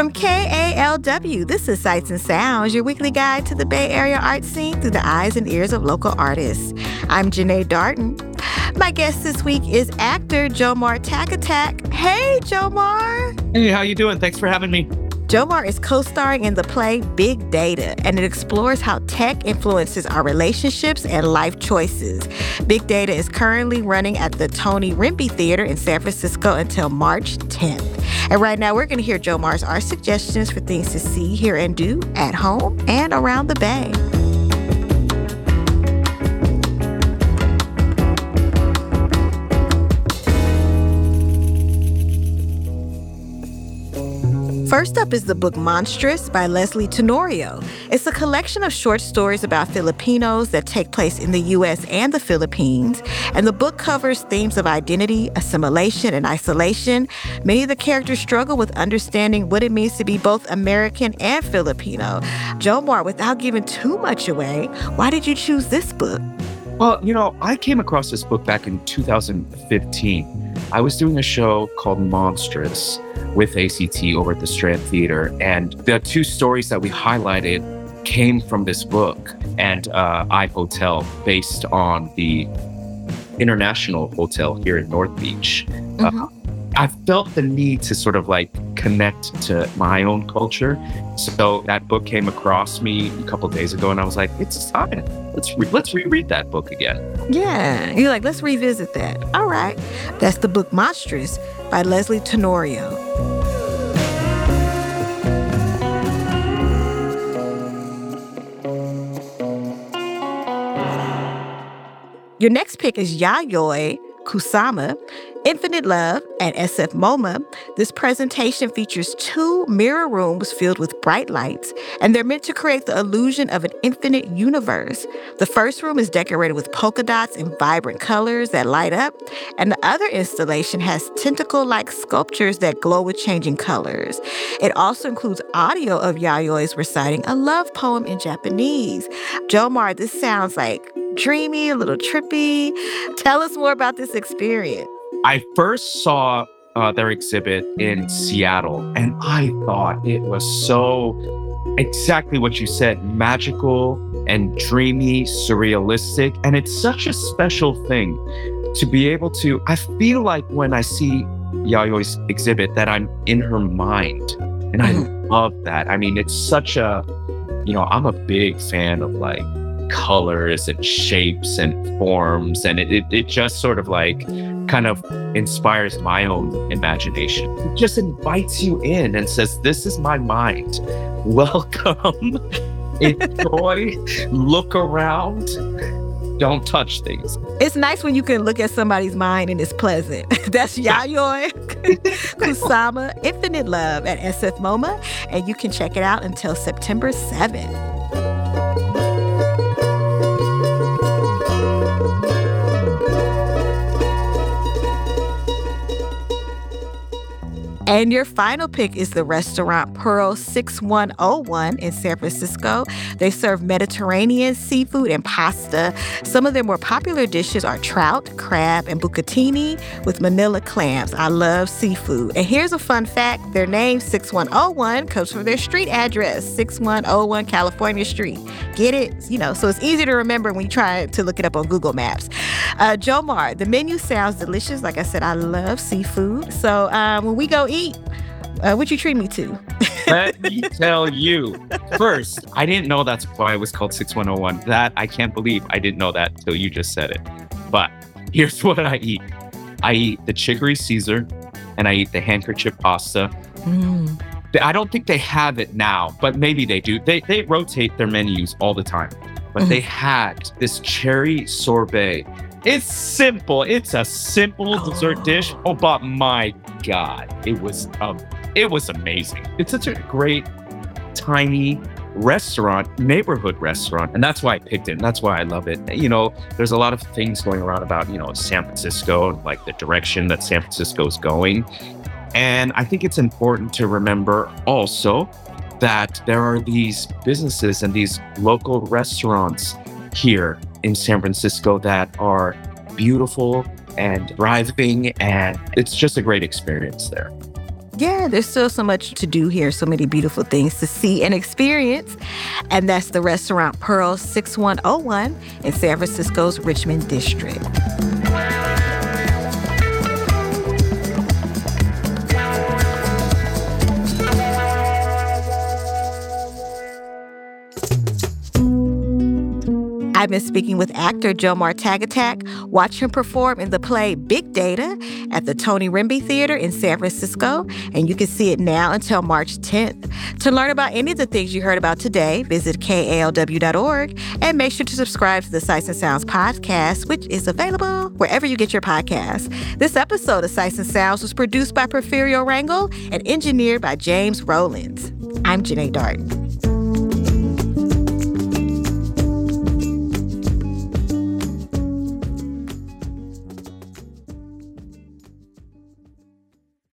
From KALW, this is Sights and Sounds, your weekly guide to the Bay Area art scene through the eyes and ears of local artists. I'm Jenee Darden. My guest this week is actor Jomar Tagatac. Hey, Jomar. Hey, how you doing? Thanks for having me. Jomar is co starring in the play Big Data, and it explores how tech influences our relationships and life choices. Big Data is currently running at the Toni Rembe Theater in San Francisco until March 10th. And right now, we're going to hear Jomar's art suggestions for things to see, hear, and do at home and around the Bay. First up is the book Monstress by Lysley Tenorio. It's a collection of short stories about Filipinos that take place in the U.S. and the Philippines. And the book covers themes of identity, assimilation, and isolation. Many of the characters struggle with understanding what it means to be both American and Filipino. Jomar, without giving too much away, why did you choose this book? Well, you know, I came across this book back in 2015. I was doing a show called Monstress with ACT over at the Strand Theater. And the two stories that we highlighted came from this book and uh, I Hotel, based on the International Hotel here in North Beach. Mm-hmm. Uh, I felt the need to sort of like connect to my own culture. So that book came across me a couple days ago, and I was like, "It's time. Let's re- let's reread that book again." Yeah, you're like, "Let's revisit that." All right, that's the book "Monstress" by Lysley Tenorio. Your next pick is Yayoi Kusama Infinite Love at SF MoMA, this presentation features two mirror rooms filled with bright lights, and they're meant to create the illusion of an infinite universe. The first room is decorated with polka dots and vibrant colors that light up, and the other installation has tentacle like sculptures that glow with changing colors. It also includes audio of Yayoi's reciting a love poem in Japanese. Jomar, this sounds like dreamy, a little trippy. Tell us more about this experience. I first saw uh, their exhibit in Seattle, and I thought it was so exactly what you said magical and dreamy, surrealistic. And it's such a special thing to be able to. I feel like when I see Yayoi's exhibit, that I'm in her mind. And I mm-hmm. love that. I mean, it's such a, you know, I'm a big fan of like colors and shapes and forms. And it, it, it just sort of like kind of inspires my own imagination. It just invites you in and says, This is my mind. Welcome. Enjoy. Look around. Don't touch things. It's nice when you can look at somebody's mind and it's pleasant. That's Yayoi Kusama Infinite Love at SF MoMA, and you can check it out until September 7th. And your final pick is the restaurant Pearl 6101 in San Francisco. They serve Mediterranean seafood and pasta. Some of their more popular dishes are trout, crab, and bucatini with manila clams. I love seafood. And here's a fun fact their name 6101 comes from their street address, 6101 California Street. Get it? You know, so it's easy to remember when you try to look it up on Google Maps. Uh, Jomar, the menu sounds delicious. Like I said, I love seafood. So um, when we go eat, uh, what you treat me to? Let me tell you. First, I didn't know that's why it was called 6101. That I can't believe I didn't know that till you just said it. But here's what I eat. I eat the chicory Caesar and I eat the handkerchief pasta. Mm. I don't think they have it now, but maybe they do. They they rotate their menus all the time. But mm. they had this cherry sorbet it's simple. It's a simple oh. dessert dish. Oh, but my God, it was um, it was amazing. It's such a great, tiny restaurant, neighborhood restaurant, and that's why I picked it. And that's why I love it. You know, there's a lot of things going around about you know San Francisco, like the direction that San Francisco is going, and I think it's important to remember also that there are these businesses and these local restaurants here in San Francisco that are beautiful and thriving, and it's just a great experience there. yeah, there's still so much to do here, so many beautiful things to see and experience. And that's the restaurant Pearl 6101 in San Francisco's Richmond District. I've been speaking with actor Jomar Tagatac. Watch him perform in the play Big Data at the Toni Rembe Theater in San Francisco, and you can see it now until March 10th. To learn about any of the things you heard about today, visit kalw.org and make sure to subscribe to the Sights and Sounds podcast, which is available wherever you get your podcasts. This episode of Sights and Sounds was produced by Porfirio Rangel and engineered by James Rowlands. I'm Jenee Dart.